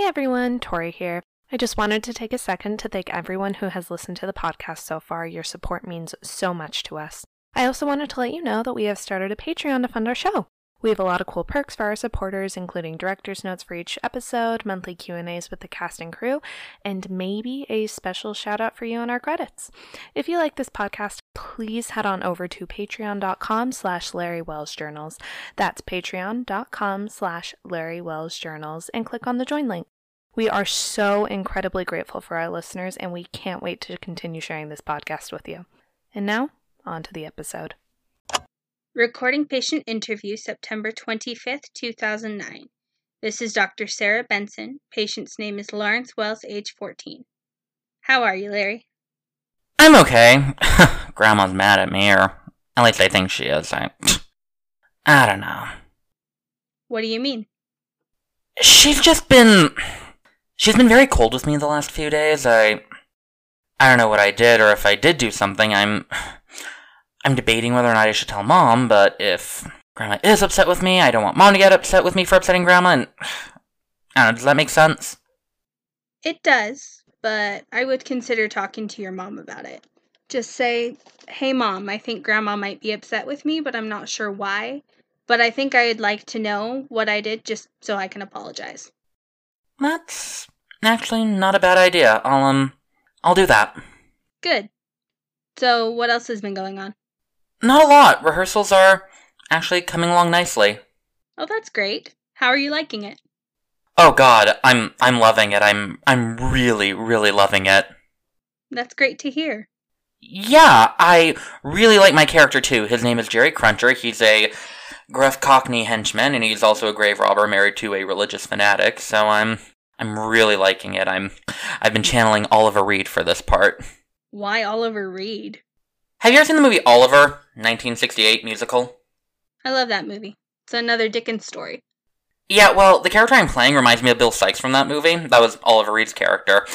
Hey everyone, Tori here. I just wanted to take a second to thank everyone who has listened to the podcast so far. Your support means so much to us. I also wanted to let you know that we have started a Patreon to fund our show. We have a lot of cool perks for our supporters, including director's notes for each episode, monthly Q&As with the cast and crew, and maybe a special shout out for you in our credits. If you like this podcast, please head on over to patreon.com slash Larry Wells Journals. That's patreon.com slash Larry Wells Journals and click on the join link. We are so incredibly grateful for our listeners, and we can't wait to continue sharing this podcast with you. And now, on to the episode. Recording patient interview September 25th, 2009. This is Dr. Sarah Benson. Patient's name is Lawrence Wells, age 14. How are you, Larry? I'm okay. Grandma's mad at me, or at least I think she is. I, I don't know. What do you mean? She's just been. She's been very cold with me the last few days. I. I don't know what I did, or if I did do something. I'm. I'm debating whether or not I should tell mom, but if grandma is upset with me, I don't want mom to get upset with me for upsetting grandma, and. I don't know, does that make sense? It does, but I would consider talking to your mom about it. Just say, hey mom, I think grandma might be upset with me, but I'm not sure why. But I think I'd like to know what I did just so I can apologize. That's actually not a bad idea. I'll, um, I'll do that. Good. So, what else has been going on? Not a lot. Rehearsals are actually coming along nicely. Oh, that's great. How are you liking it? Oh god, I'm I'm loving it. I'm I'm really really loving it. That's great to hear. Yeah, I really like my character too. His name is Jerry Cruncher. He's a gruff Cockney henchman, and he's also a grave robber married to a religious fanatic. So I'm I'm really liking it. I'm I've been channeling Oliver Reed for this part. Why Oliver Reed? Have you ever seen the movie Oliver, 1968 musical? I love that movie. It's another Dickens story. Yeah, well, the character I'm playing reminds me of Bill Sikes from that movie. That was Oliver Reed's character.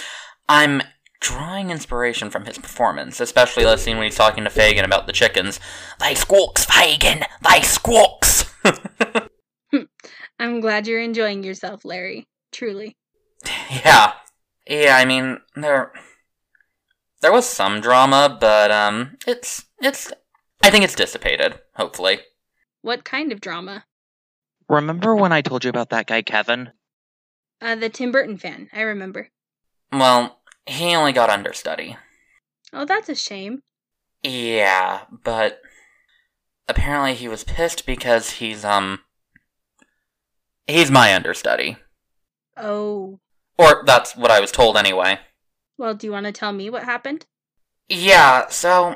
I'm drawing inspiration from his performance, especially the scene when he's talking to Fagin about the chickens. They squawks, Fagin! They squawks! Hmm. I'm glad you're enjoying yourself, Larry. Truly. yeah. Yeah, I mean, there there was some drama, but um it's it's I think it's dissipated, hopefully. What kind of drama? Remember when I told you about that guy, Kevin? Uh, the Tim Burton fan. I remember. Well, he only got understudy. Oh, that's a shame. Yeah, but apparently he was pissed because he's um he's my understudy. Oh. Or that's what I was told anyway. Well, do you want to tell me what happened? Yeah, so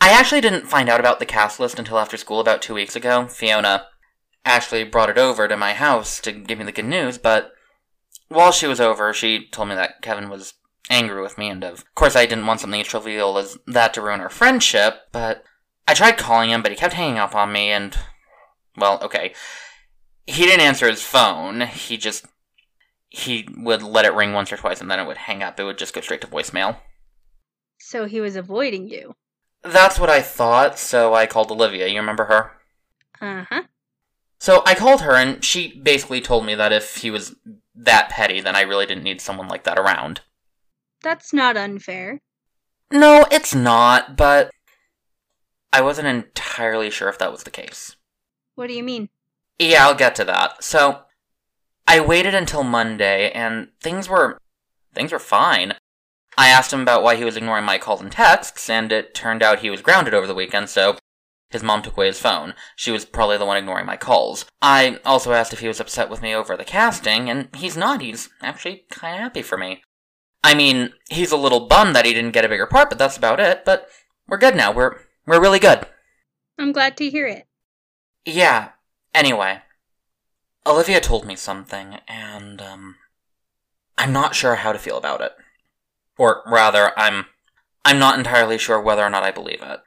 I actually didn't find out about the cast list until after school about 2 weeks ago. Fiona actually brought it over to my house to give me the good news, but while she was over, she told me that Kevin was angry with me, and of course I didn't want something as trivial as that to ruin our friendship, but I tried calling him, but he kept hanging up on me, and, well, okay. He didn't answer his phone, he just, he would let it ring once or twice, and then it would hang up, it would just go straight to voicemail. So he was avoiding you. That's what I thought, so I called Olivia, you remember her? Uh huh. So I called her, and she basically told me that if he was that petty, then I really didn't need someone like that around. That's not unfair. No, it's not, but I wasn't entirely sure if that was the case. What do you mean? Yeah, I'll get to that. So I waited until Monday, and things were things were fine. I asked him about why he was ignoring my calls and texts, and it turned out he was grounded over the weekend, so his mom took away his phone. She was probably the one ignoring my calls. I also asked if he was upset with me over the casting, and he's not. He's actually kind of happy for me. I mean, he's a little bummed that he didn't get a bigger part, but that's about it. But we're good now. We're we're really good. I'm glad to hear it. Yeah. Anyway, Olivia told me something, and um, I'm not sure how to feel about it. Or rather, I'm I'm not entirely sure whether or not I believe it.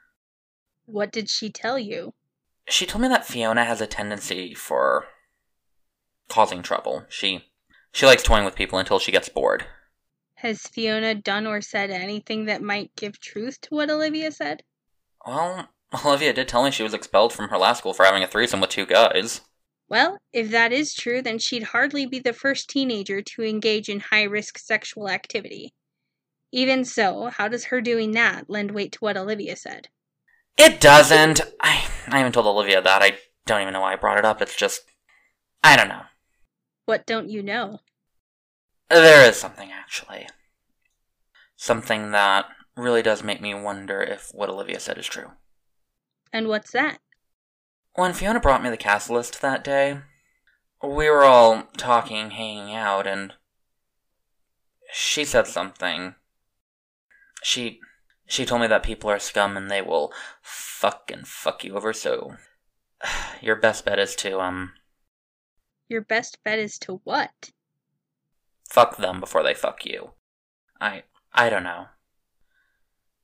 What did she tell you? She told me that Fiona has a tendency for causing trouble. She she likes toying with people until she gets bored. Has Fiona done or said anything that might give truth to what Olivia said? Well, Olivia did tell me she was expelled from her last school for having a threesome with two guys. Well, if that is true, then she'd hardly be the first teenager to engage in high risk sexual activity. Even so, how does her doing that lend weight to what Olivia said? It doesn't. I, I haven't told Olivia that. I don't even know why I brought it up. It's just. I don't know. What don't you know? There is something, actually. Something that really does make me wonder if what Olivia said is true. And what's that? When Fiona brought me the cast list that day, we were all talking, hanging out, and she said something. She she told me that people are scum and they will fuck and fuck you over, so your best bet is to um Your best bet is to what? fuck them before they fuck you. I I don't know.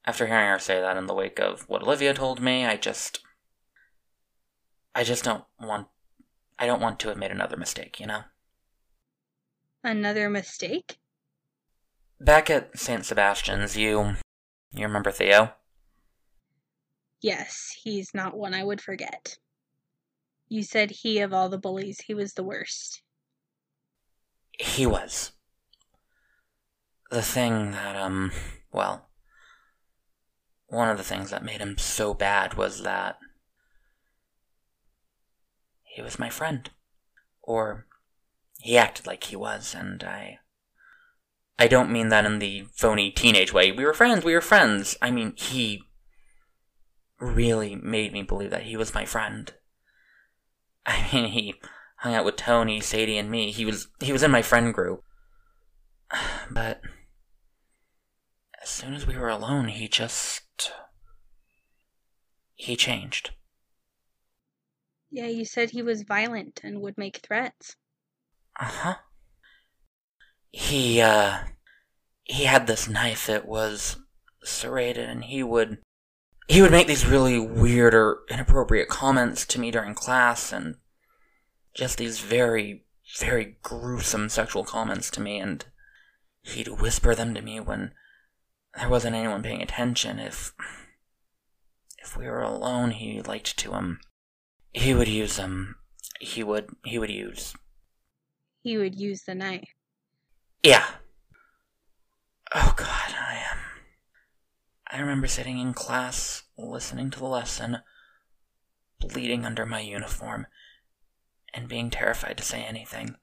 After hearing her say that in the wake of what Olivia told me, I just I just don't want I don't want to have made another mistake, you know? Another mistake? Back at St. Sebastian's, you you remember Theo? Yes, he's not one I would forget. You said he of all the bullies, he was the worst. He was. The thing that um well one of the things that made him so bad was that he was my friend. Or he acted like he was, and I. I don't mean that in the phony teenage way. We were friends, we were friends. I mean, he really made me believe that he was my friend. I mean, he hung out with Tony, Sadie, and me. He was he was in my friend group. But as soon as we were alone, he just he changed. Yeah, you said he was violent and would make threats. Uh-huh. He uh he had this knife that was serrated and he would he would make these really weird or inappropriate comments to me during class and just these very very gruesome sexual comments to me and he'd whisper them to me when there wasn't anyone paying attention if if we were alone he liked to um he would use them. he would he would use He would use the knife. yeah oh god i am i remember sitting in class listening to the lesson bleeding under my uniform and being terrified to say anything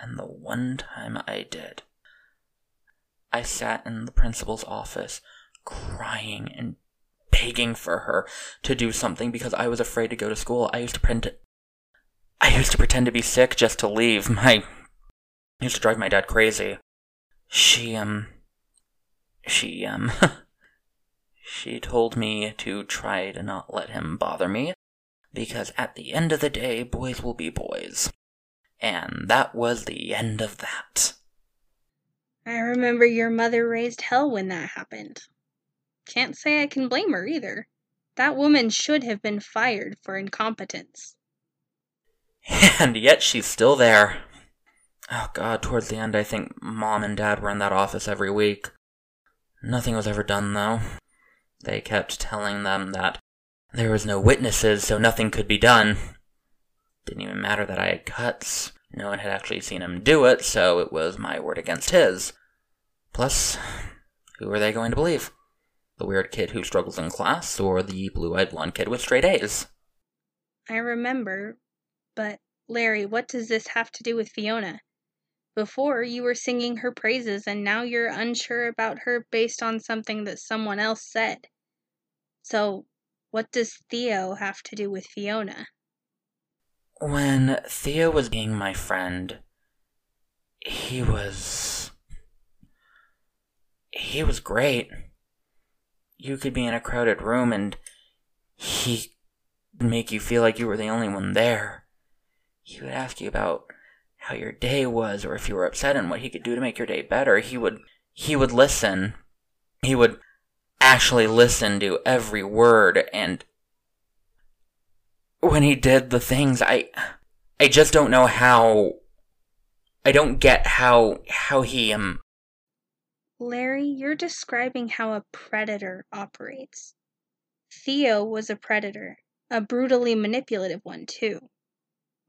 and the one time i did i sat in the principal's office crying and begging for her to do something because I was afraid to go to school. I used to pretend I used to pretend to be sick just to leave. My it used to drive my dad crazy. She um she um she told me to try to not let him bother me because at the end of the day boys will be boys. And that was the end of that. I remember your mother raised hell when that happened. Can't say I can blame her either. That woman should have been fired for incompetence. And yet she's still there. Oh god, towards the end, I think mom and dad were in that office every week. Nothing was ever done, though. They kept telling them that there was no witnesses, so nothing could be done. Didn't even matter that I had cuts. No one had actually seen him do it, so it was my word against his. Plus, who were they going to believe? The weird kid who struggles in class, or the blue eyed blonde kid with straight A's? I remember, but Larry, what does this have to do with Fiona? Before, you were singing her praises, and now you're unsure about her based on something that someone else said. So, what does Theo have to do with Fiona? When Theo was being my friend, he was. He was great. You could be in a crowded room and he would make you feel like you were the only one there. He would ask you about how your day was or if you were upset and what he could do to make your day better. He would he would listen. He would actually listen to every word and when he did the things I I just don't know how I don't get how how he um Larry, you're describing how a predator operates. Theo was a predator, a brutally manipulative one, too.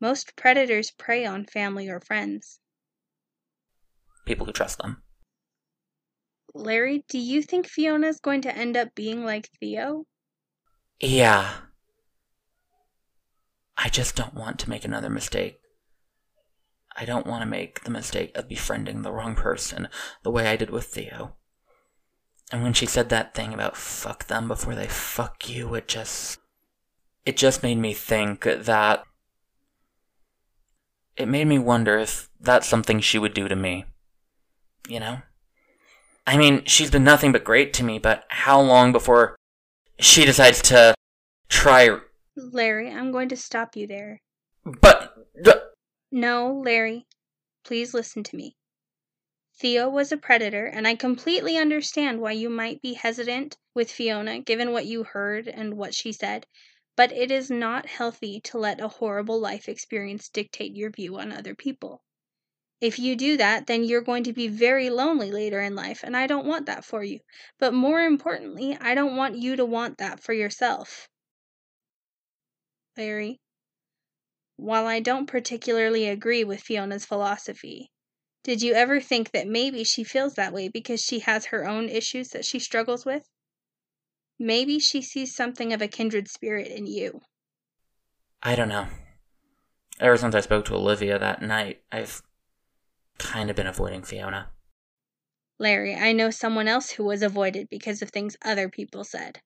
Most predators prey on family or friends. People who trust them. Larry, do you think Fiona's going to end up being like Theo? Yeah. I just don't want to make another mistake. I don't want to make the mistake of befriending the wrong person the way I did with Theo. And when she said that thing about fuck them before they fuck you, it just. It just made me think that. It made me wonder if that's something she would do to me. You know? I mean, she's been nothing but great to me, but how long before she decides to try. Larry, I'm going to stop you there. But. No, Larry, please listen to me. Theo was a predator, and I completely understand why you might be hesitant with Fiona given what you heard and what she said, but it is not healthy to let a horrible life experience dictate your view on other people. If you do that, then you're going to be very lonely later in life, and I don't want that for you. But more importantly, I don't want you to want that for yourself. Larry, while I don't particularly agree with Fiona's philosophy, did you ever think that maybe she feels that way because she has her own issues that she struggles with? Maybe she sees something of a kindred spirit in you. I don't know. Ever since I spoke to Olivia that night, I've kind of been avoiding Fiona. Larry, I know someone else who was avoided because of things other people said.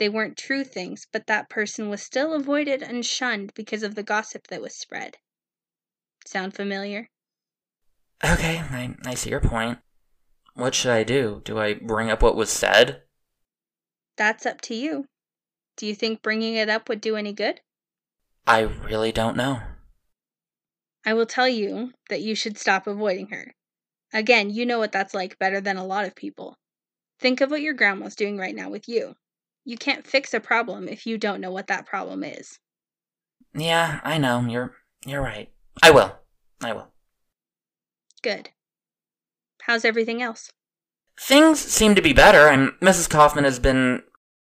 They weren't true things, but that person was still avoided and shunned because of the gossip that was spread. Sound familiar? Okay, I, I see your point. What should I do? Do I bring up what was said? That's up to you. Do you think bringing it up would do any good? I really don't know. I will tell you that you should stop avoiding her. Again, you know what that's like better than a lot of people. Think of what your grandma's doing right now with you. You can't fix a problem if you don't know what that problem is. Yeah, I know. You're you're right. I will. I will. Good. How's everything else? Things seem to be better. And Mrs. Kaufman has been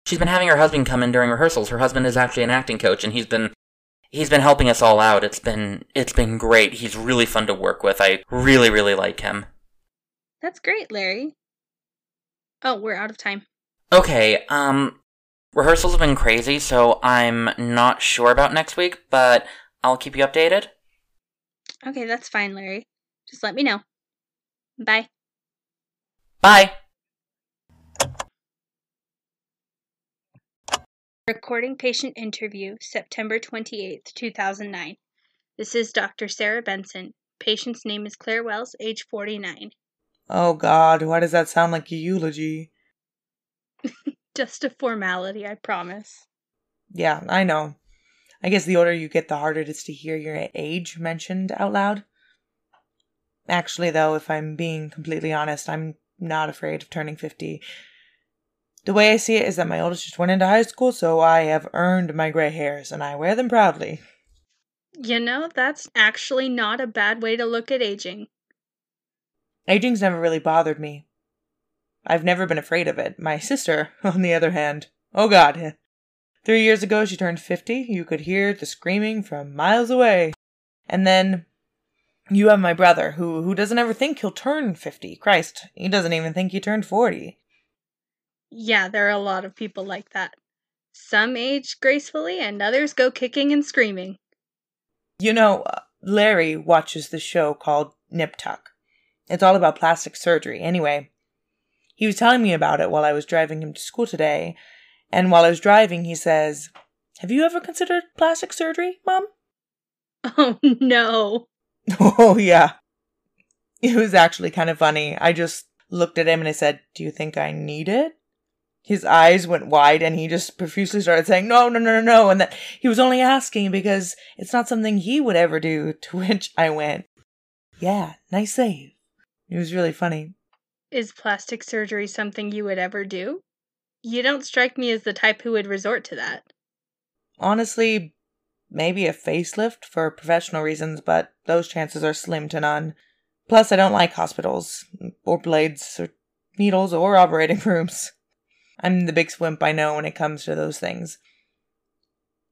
she's been having her husband come in during rehearsals. Her husband is actually an acting coach and he's been he's been helping us all out. It's been it's been great. He's really fun to work with. I really really like him. That's great, Larry. Oh, we're out of time. Okay, um, rehearsals have been crazy, so I'm not sure about next week, but I'll keep you updated. Okay, that's fine, Larry. Just let me know. Bye. Bye. Recording patient interview, September 28th, 2009. This is Dr. Sarah Benson. Patient's name is Claire Wells, age 49. Oh God, why does that sound like a eulogy? Just a formality, I promise. Yeah, I know. I guess the older you get, the harder it is to hear your age mentioned out loud. Actually, though, if I'm being completely honest, I'm not afraid of turning 50. The way I see it is that my oldest just went into high school, so I have earned my gray hairs, and I wear them proudly. You know, that's actually not a bad way to look at aging. Aging's never really bothered me. I've never been afraid of it. My sister, on the other hand, oh god. Three years ago, she turned 50. You could hear the screaming from miles away. And then you have my brother, who, who doesn't ever think he'll turn 50. Christ, he doesn't even think he turned 40. Yeah, there are a lot of people like that. Some age gracefully, and others go kicking and screaming. You know, uh, Larry watches the show called Nip Tuck. It's all about plastic surgery. Anyway, he was telling me about it while I was driving him to school today, and while I was driving, he says, Have you ever considered plastic surgery, Mom? Oh no. Oh, yeah. It was actually kind of funny. I just looked at him and I said, Do you think I need it? His eyes went wide and he just profusely started saying, No, no, no, no, no, and that he was only asking because it's not something he would ever do. To which I went, Yeah, nice save. It was really funny. Is plastic surgery something you would ever do? You don't strike me as the type who would resort to that. Honestly, maybe a facelift for professional reasons, but those chances are slim to none. Plus, I don't like hospitals, or blades, or needles, or operating rooms. I'm the big swimp I know when it comes to those things.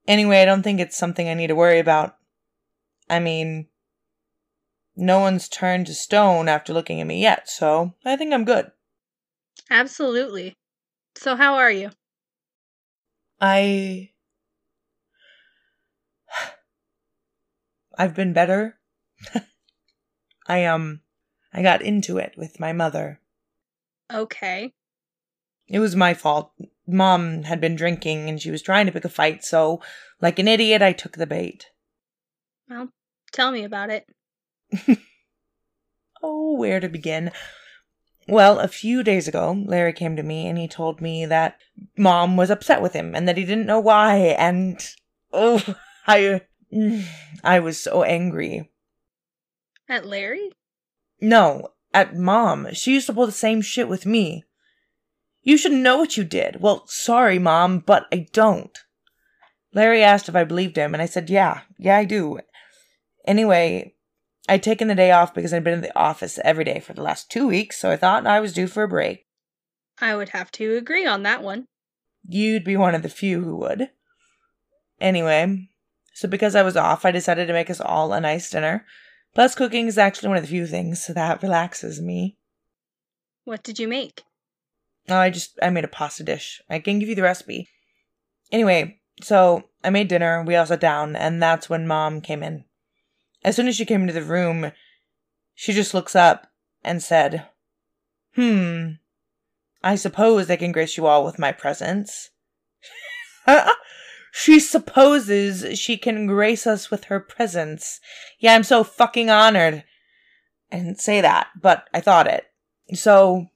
Anyway, I don't think it's something I need to worry about. I mean, no one's turned to stone after looking at me yet, so I think I'm good. Absolutely. So, how are you? I. I've been better. I, um, I got into it with my mother. Okay. It was my fault. Mom had been drinking and she was trying to pick a fight, so, like an idiot, I took the bait. Well, tell me about it. oh, where to begin? Well, a few days ago, Larry came to me and he told me that mom was upset with him and that he didn't know why. And oh, I, I was so angry. At Larry? No, at mom. She used to pull the same shit with me. You should know what you did. Well, sorry, mom, but I don't. Larry asked if I believed him, and I said, yeah, yeah, I do. Anyway, I'd taken the day off because I'd been in the office every day for the last two weeks, so I thought I was due for a break. I would have to agree on that one. You'd be one of the few who would. Anyway, so because I was off, I decided to make us all a nice dinner. Plus, cooking is actually one of the few things that relaxes me. What did you make? Oh, I just I made a pasta dish. I can give you the recipe. Anyway, so I made dinner, we all sat down, and that's when mom came in. As soon as she came into the room, she just looks up and said, Hmm, I suppose I can grace you all with my presence. she supposes she can grace us with her presence. Yeah, I'm so fucking honored. I didn't say that, but I thought it. So,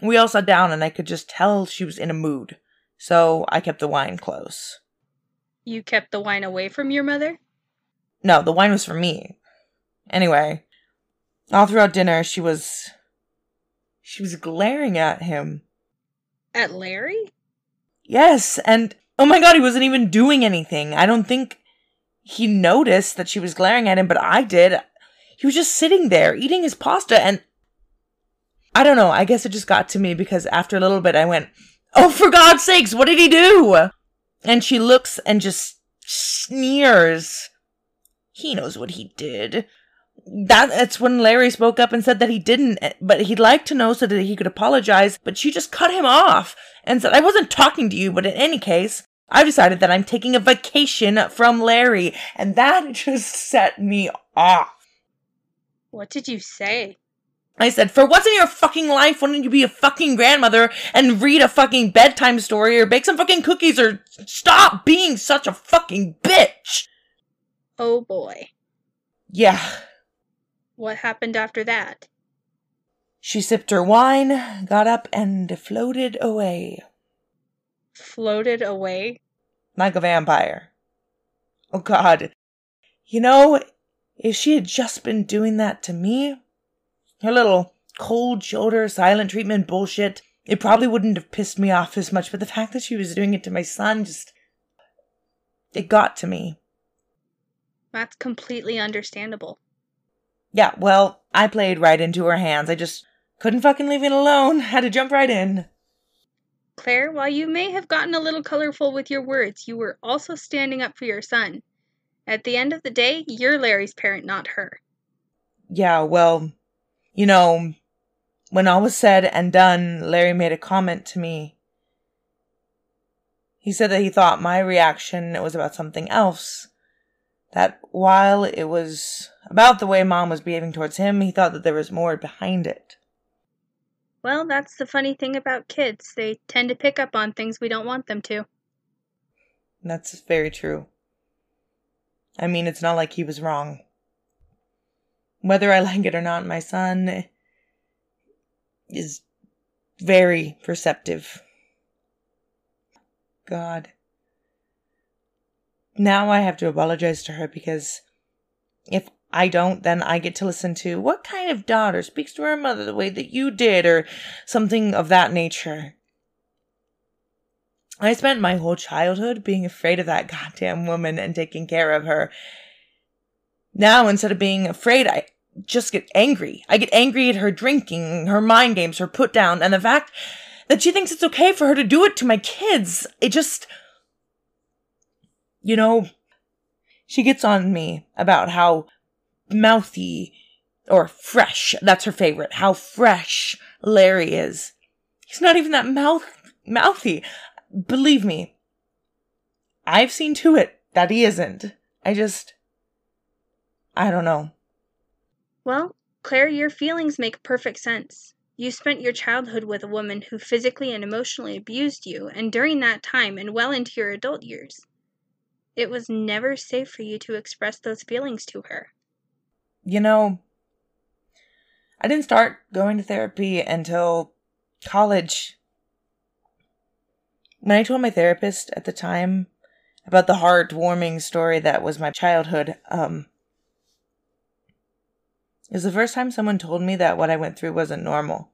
we all sat down and I could just tell she was in a mood. So, I kept the wine close. You kept the wine away from your mother? No, the wine was for me. Anyway, all throughout dinner, she was. She was glaring at him. At Larry? Yes, and oh my god, he wasn't even doing anything. I don't think he noticed that she was glaring at him, but I did. He was just sitting there eating his pasta, and I don't know. I guess it just got to me because after a little bit, I went, Oh, for God's sakes, what did he do? And she looks and just sneers. He knows what he did. That, that's when Larry spoke up and said that he didn't, eh, but he'd like to know so that he could apologize. But she just cut him off and said, I wasn't talking to you, but in any case, I've decided that I'm taking a vacation from Larry. And that just set me off. What did you say? I said, for once in your fucking life, why don't you be a fucking grandmother and read a fucking bedtime story or bake some fucking cookies or stop being such a fucking bitch? Oh boy. Yeah. What happened after that? She sipped her wine, got up, and floated away. Floated away? Like a vampire. Oh god. You know, if she had just been doing that to me, her little cold shoulder, silent treatment bullshit, it probably wouldn't have pissed me off as much, but the fact that she was doing it to my son just. it got to me. That's completely understandable. Yeah, well, I played right into her hands. I just couldn't fucking leave it alone. Had to jump right in. Claire, while you may have gotten a little colorful with your words, you were also standing up for your son. At the end of the day, you're Larry's parent, not her. Yeah, well, you know, when all was said and done, Larry made a comment to me. He said that he thought my reaction was about something else that while it was about the way mom was behaving towards him, he thought that there was more behind it. Well, that's the funny thing about kids. They tend to pick up on things we don't want them to. That's very true. I mean, it's not like he was wrong. Whether I like it or not, my son is very perceptive. God now I have to apologize to her because if I don't, then I get to listen to what kind of daughter speaks to her mother the way that you did, or something of that nature. I spent my whole childhood being afraid of that goddamn woman and taking care of her. Now, instead of being afraid, I just get angry. I get angry at her drinking, her mind games, her put down, and the fact that she thinks it's okay for her to do it to my kids. It just you know, she gets on me about how mouthy or fresh, that's her favorite, how fresh Larry is. He's not even that mouth mouthy. Believe me, I've seen to it that he isn't. I just I don't know. Well, Claire, your feelings make perfect sense. You spent your childhood with a woman who physically and emotionally abused you, and during that time and well into your adult years, it was never safe for you to express those feelings to her. You know, I didn't start going to therapy until college. When I told my therapist at the time about the heartwarming story that was my childhood, um, it was the first time someone told me that what I went through wasn't normal.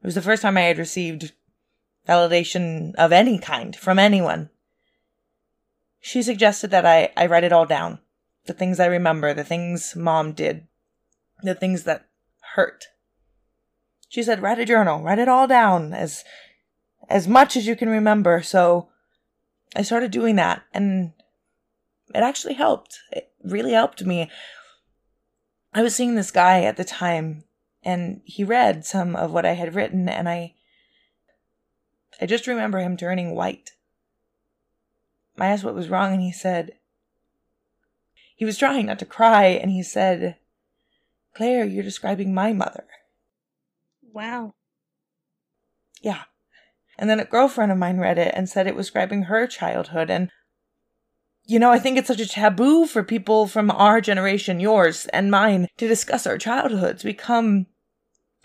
It was the first time I had received validation of any kind from anyone. She suggested that I, I write it all down the things I remember, the things mom did, the things that hurt. She said, write a journal, write it all down as, as much as you can remember. So I started doing that and it actually helped. It really helped me. I was seeing this guy at the time and he read some of what I had written and I I just remember him turning white. I asked what was wrong, and he said, he was trying not to cry, and he said, Claire, you're describing my mother. Wow. Yeah. And then a girlfriend of mine read it and said it was describing her childhood. And, you know, I think it's such a taboo for people from our generation, yours and mine, to discuss our childhoods. We come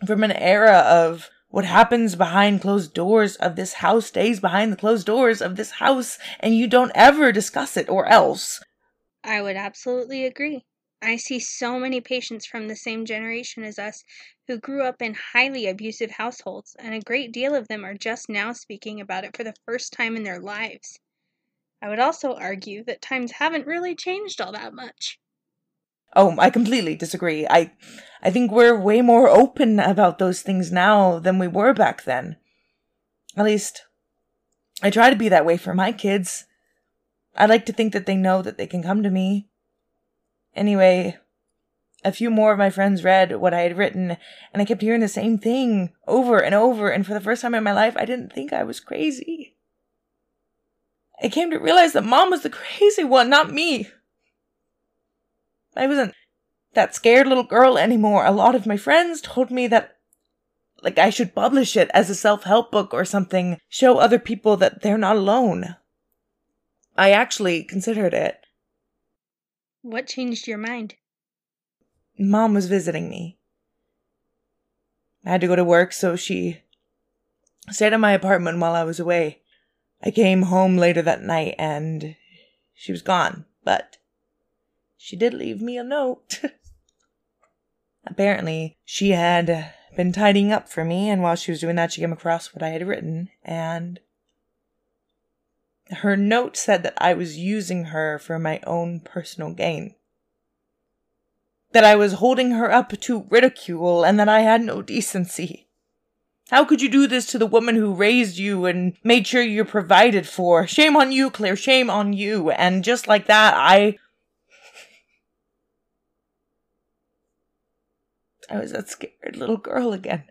from an era of what happens behind closed doors of this house stays behind the closed doors of this house, and you don't ever discuss it or else. I would absolutely agree. I see so many patients from the same generation as us who grew up in highly abusive households, and a great deal of them are just now speaking about it for the first time in their lives. I would also argue that times haven't really changed all that much. Oh, I completely disagree. I I think we're way more open about those things now than we were back then. At least I try to be that way for my kids. I like to think that they know that they can come to me. Anyway, a few more of my friends read what I had written, and I kept hearing the same thing over and over, and for the first time in my life, I didn't think I was crazy. I came to realize that mom was the crazy one, not me. I wasn't that scared little girl anymore. A lot of my friends told me that like I should publish it as a self-help book or something, show other people that they're not alone. I actually considered it. What changed your mind? Mom was visiting me. I had to go to work, so she stayed in my apartment while I was away. I came home later that night and she was gone, but she did leave me a note. Apparently, she had been tidying up for me, and while she was doing that, she came across what I had written, and her note said that I was using her for my own personal gain. That I was holding her up to ridicule, and that I had no decency. How could you do this to the woman who raised you and made sure you're provided for? Shame on you, Claire, shame on you. And just like that, I I was that scared little girl again.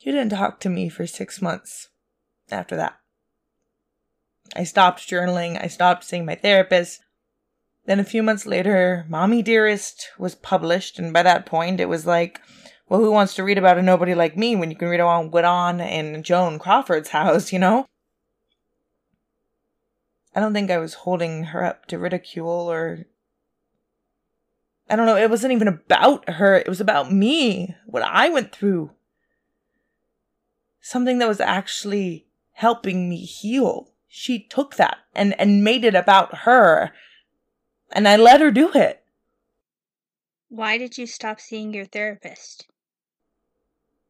You didn't talk to me for six months after that. I stopped journaling, I stopped seeing my therapist. Then a few months later, Mommy Dearest was published, and by that point it was like, well, who wants to read about a nobody like me when you can read about what on in Joan Crawford's house, you know? I don't think I was holding her up to ridicule or I don't know, it wasn't even about her. It was about me, what I went through. Something that was actually helping me heal. She took that and, and made it about her. And I let her do it. Why did you stop seeing your therapist?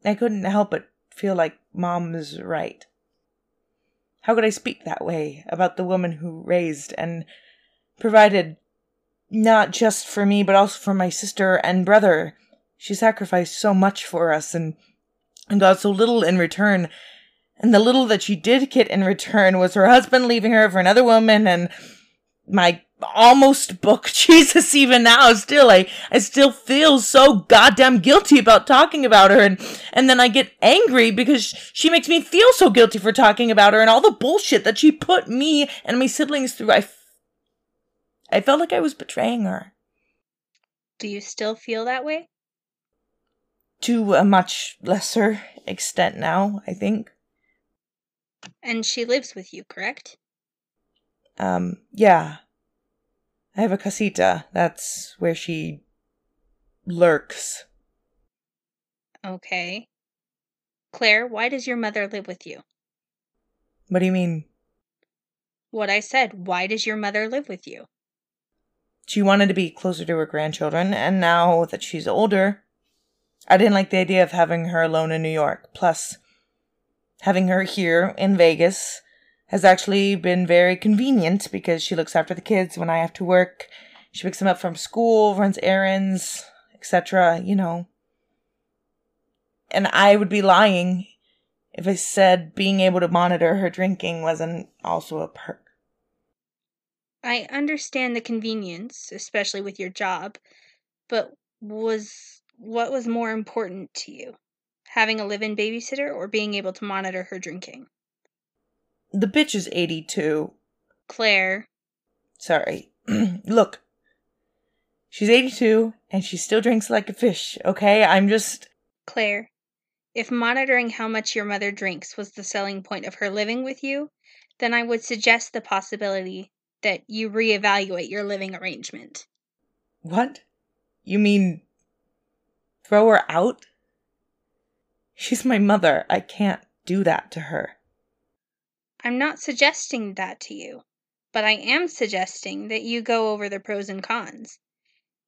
I couldn't help but feel like mom was right. How could I speak that way about the woman who raised and provided not just for me, but also for my sister and brother. She sacrificed so much for us and, and got so little in return. And the little that she did get in return was her husband leaving her for another woman and my almost book. Jesus, even now, still, I, I still feel so goddamn guilty about talking about her. And, and then I get angry because she makes me feel so guilty for talking about her and all the bullshit that she put me and my siblings through. I, I felt like I was betraying her Do you still feel that way? to a much lesser extent now, I think. And she lives with you, correct? Um, yeah. I have a casita. That's where she lurks. Okay. Claire, why does your mother live with you? What do you mean? What I said, why does your mother live with you? She wanted to be closer to her grandchildren, and now that she's older, I didn't like the idea of having her alone in New York. Plus, having her here in Vegas has actually been very convenient because she looks after the kids when I have to work. She picks them up from school, runs errands, etc., you know. And I would be lying if I said being able to monitor her drinking wasn't also a perk. I understand the convenience, especially with your job, but was what was more important to you? Having a live-in babysitter or being able to monitor her drinking? The bitch is 82. Claire, Sorry. Look. She's 82 and she still drinks like a fish, okay? I'm just. Claire, if monitoring how much your mother drinks was the selling point of her living with you, then I would suggest the possibility that you reevaluate your living arrangement. What? You mean. throw her out? She's my mother. I can't do that to her. I'm not suggesting that to you, but I am suggesting that you go over the pros and cons.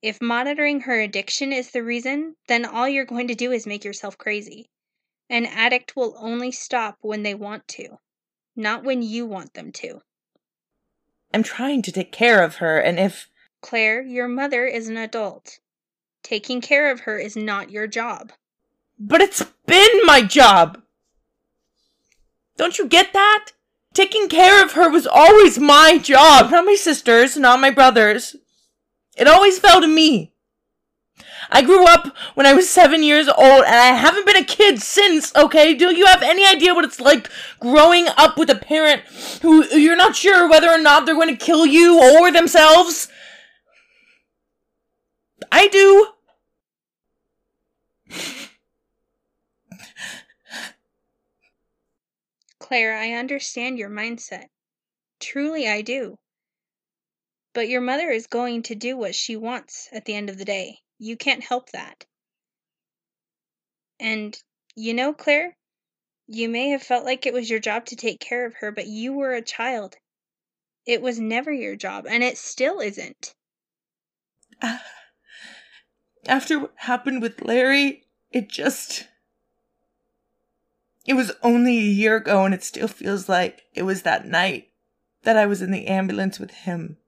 If monitoring her addiction is the reason, then all you're going to do is make yourself crazy. An addict will only stop when they want to, not when you want them to. I'm trying to take care of her, and if. Claire, your mother is an adult. Taking care of her is not your job. But it's been my job! Don't you get that? Taking care of her was always my job, not my sister's, not my brother's. It always fell to me. I grew up when I was seven years old, and I haven't been a kid since, okay? Do you have any idea what it's like growing up with a parent who you're not sure whether or not they're going to kill you or themselves? I do. Claire, I understand your mindset. Truly, I do. But your mother is going to do what she wants at the end of the day. You can't help that. And, you know, Claire, you may have felt like it was your job to take care of her, but you were a child. It was never your job, and it still isn't. After what happened with Larry, it just. It was only a year ago, and it still feels like it was that night that I was in the ambulance with him.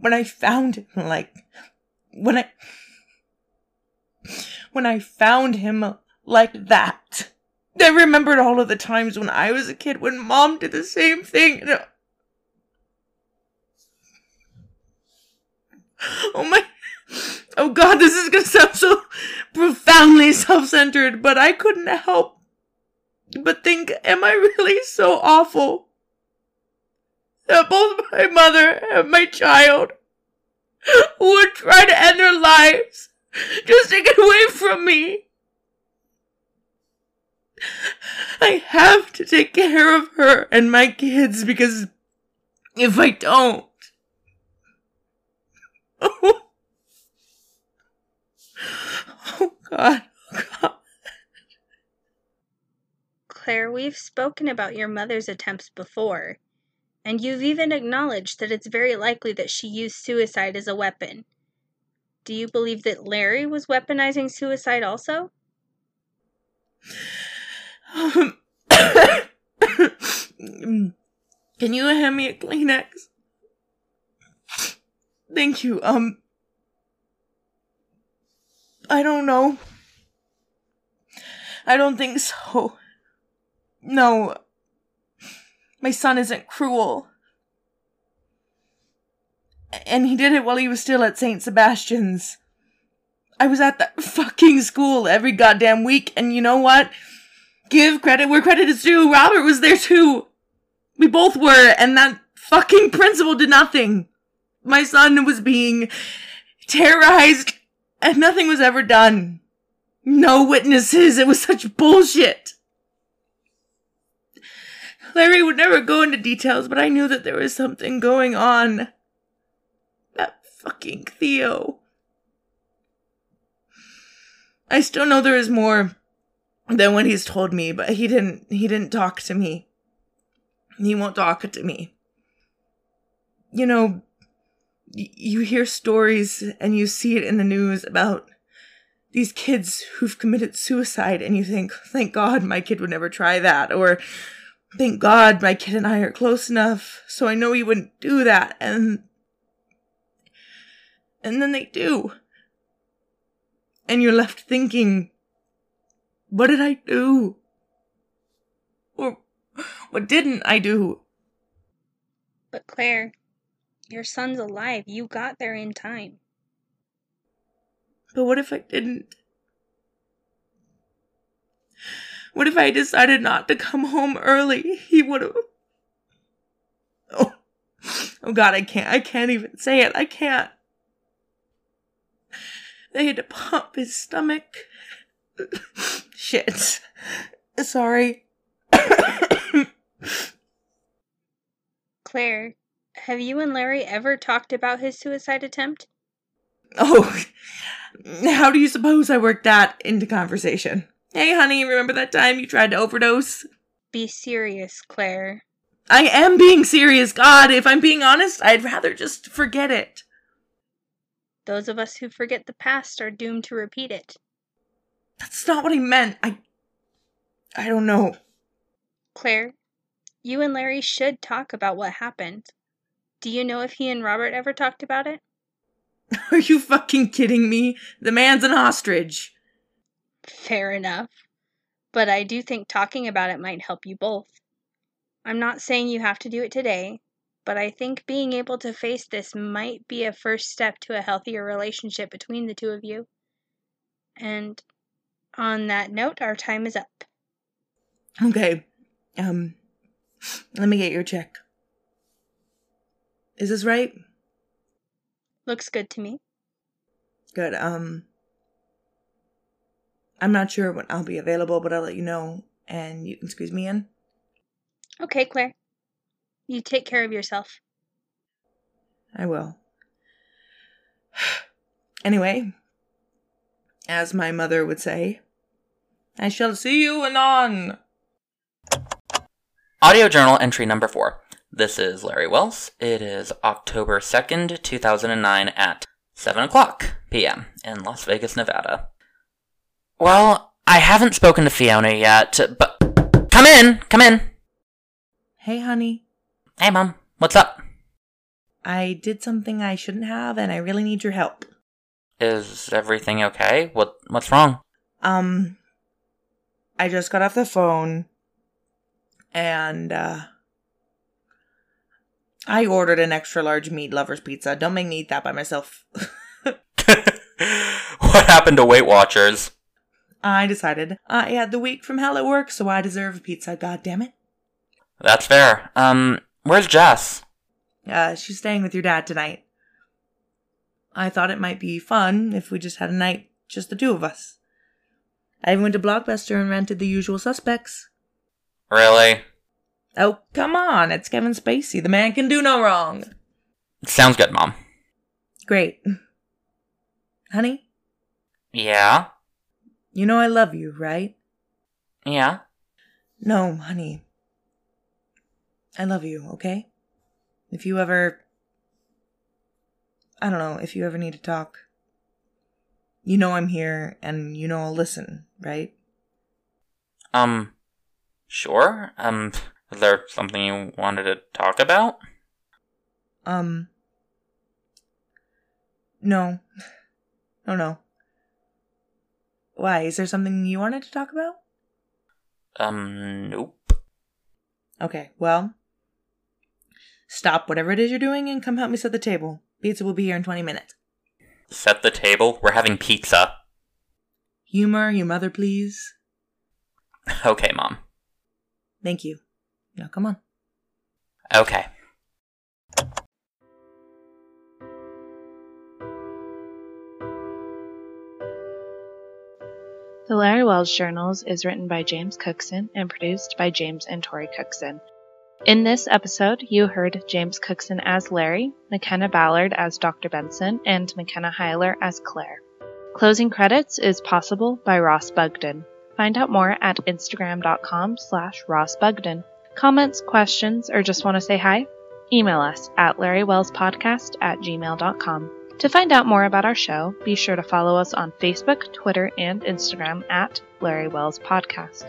When I found him, like. When I. When I found him like that. I remembered all of the times when I was a kid when mom did the same thing. Oh my. Oh god, this is gonna sound so profoundly self centered, but I couldn't help but think, am I really so awful? That both my mother and my child would try to end their lives just to get away from me. I have to take care of her and my kids because if I don't, oh, oh God, oh God. Claire, we've spoken about your mother's attempts before, and you've even acknowledged that it's very likely that she used suicide as a weapon. Do you believe that Larry was weaponizing suicide also? Um, Can you hand me a Kleenex? Thank you. Um, I don't know. I don't think so. No. My son isn't cruel. And he did it while he was still at St. Sebastian's. I was at that fucking school every goddamn week, and you know what? Give credit where credit is due. Robert was there too. We both were, and that fucking principal did nothing. My son was being terrorized, and nothing was ever done. No witnesses. It was such bullshit. Larry would never go into details, but I knew that there was something going on. That fucking Theo. I still know there is more than what he's told me, but he didn't he didn't talk to me. He won't talk to me. You know, you hear stories and you see it in the news about these kids who've committed suicide and you think, thank God my kid would never try that or thank God my kid and I are close enough so I know he wouldn't do that and and then they do. And you're left thinking, what did I do? Or what didn't I do? But Claire, your son's alive. You got there in time. But what if I didn't? What if I decided not to come home early? He would have. Oh. oh God, I can't. I can't even say it. I can't. They had to pump his stomach. Shit. Sorry. Claire, have you and Larry ever talked about his suicide attempt? Oh, how do you suppose I worked that into conversation? Hey, honey, remember that time you tried to overdose? Be serious, Claire. I am being serious. God, if I'm being honest, I'd rather just forget it. Those of us who forget the past are doomed to repeat it. That's not what I meant. I. I don't know. Claire, you and Larry should talk about what happened. Do you know if he and Robert ever talked about it? Are you fucking kidding me? The man's an ostrich. Fair enough. But I do think talking about it might help you both. I'm not saying you have to do it today, but I think being able to face this might be a first step to a healthier relationship between the two of you. And on that note, our time is up. Okay. Um. Let me get your check. Is this right? Looks good to me. Good. Um. I'm not sure when I'll be available, but I'll let you know, and you can squeeze me in. Okay, Claire. You take care of yourself. I will. Anyway, as my mother would say, I shall see you anon. Audio journal entry number four. This is Larry Wells. It is October 2nd, 2009 at 7 o'clock p.m. in Las Vegas, Nevada. Well, I haven't spoken to Fiona yet, but. Come in! Come in! Hey, honey. Hey, Mom. What's up? I did something I shouldn't have, and I really need your help. Is everything okay? What What's wrong? Um, I just got off the phone, and, uh, I ordered an extra large meat lover's pizza. Don't make me eat that by myself. what happened to Weight Watchers? I decided I had the week from hell at work, so I deserve a pizza, God damn it. That's fair. Um, where's Jess? Uh, she's staying with your dad tonight. I thought it might be fun if we just had a night, just the two of us. I even went to Blockbuster and rented the usual suspects. Really? Oh, come on, it's Kevin Spacey. The man can do no wrong. Sounds good, Mom. Great. Honey, Yeah? You know I love you, right? Yeah? No, honey. I love you, okay? If you ever. I don't know, if you ever need to talk, you know I'm here and you know I'll listen, right? Um, sure. Um, is there something you wanted to talk about? Um. No. Oh no. Why? Is there something you wanted to talk about? Um, nope. Okay, well, stop whatever it is you're doing and come help me set the table. Pizza will be here in 20 minutes. Set the table. We're having pizza. Humor your mother, please. Okay, Mom. Thank you. Now come on. Okay. The Larry Wells Journals is written by James Cookson and produced by James and Tori Cookson. In this episode, you heard James Cookson as Larry, McKenna Ballard as Dr. Benson, and McKenna Heiler as Claire. Closing credits is possible by Ross Bugden. Find out more at instagram.com slash Ross Bugden. Comments, questions, or just want to say hi? Email us at larrywellspodcast at gmail.com. To find out more about our show, be sure to follow us on Facebook, Twitter, and Instagram at Larry Wells Podcast.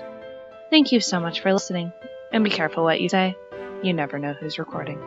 Thank you so much for listening, and be careful what you say. You never know who's recording.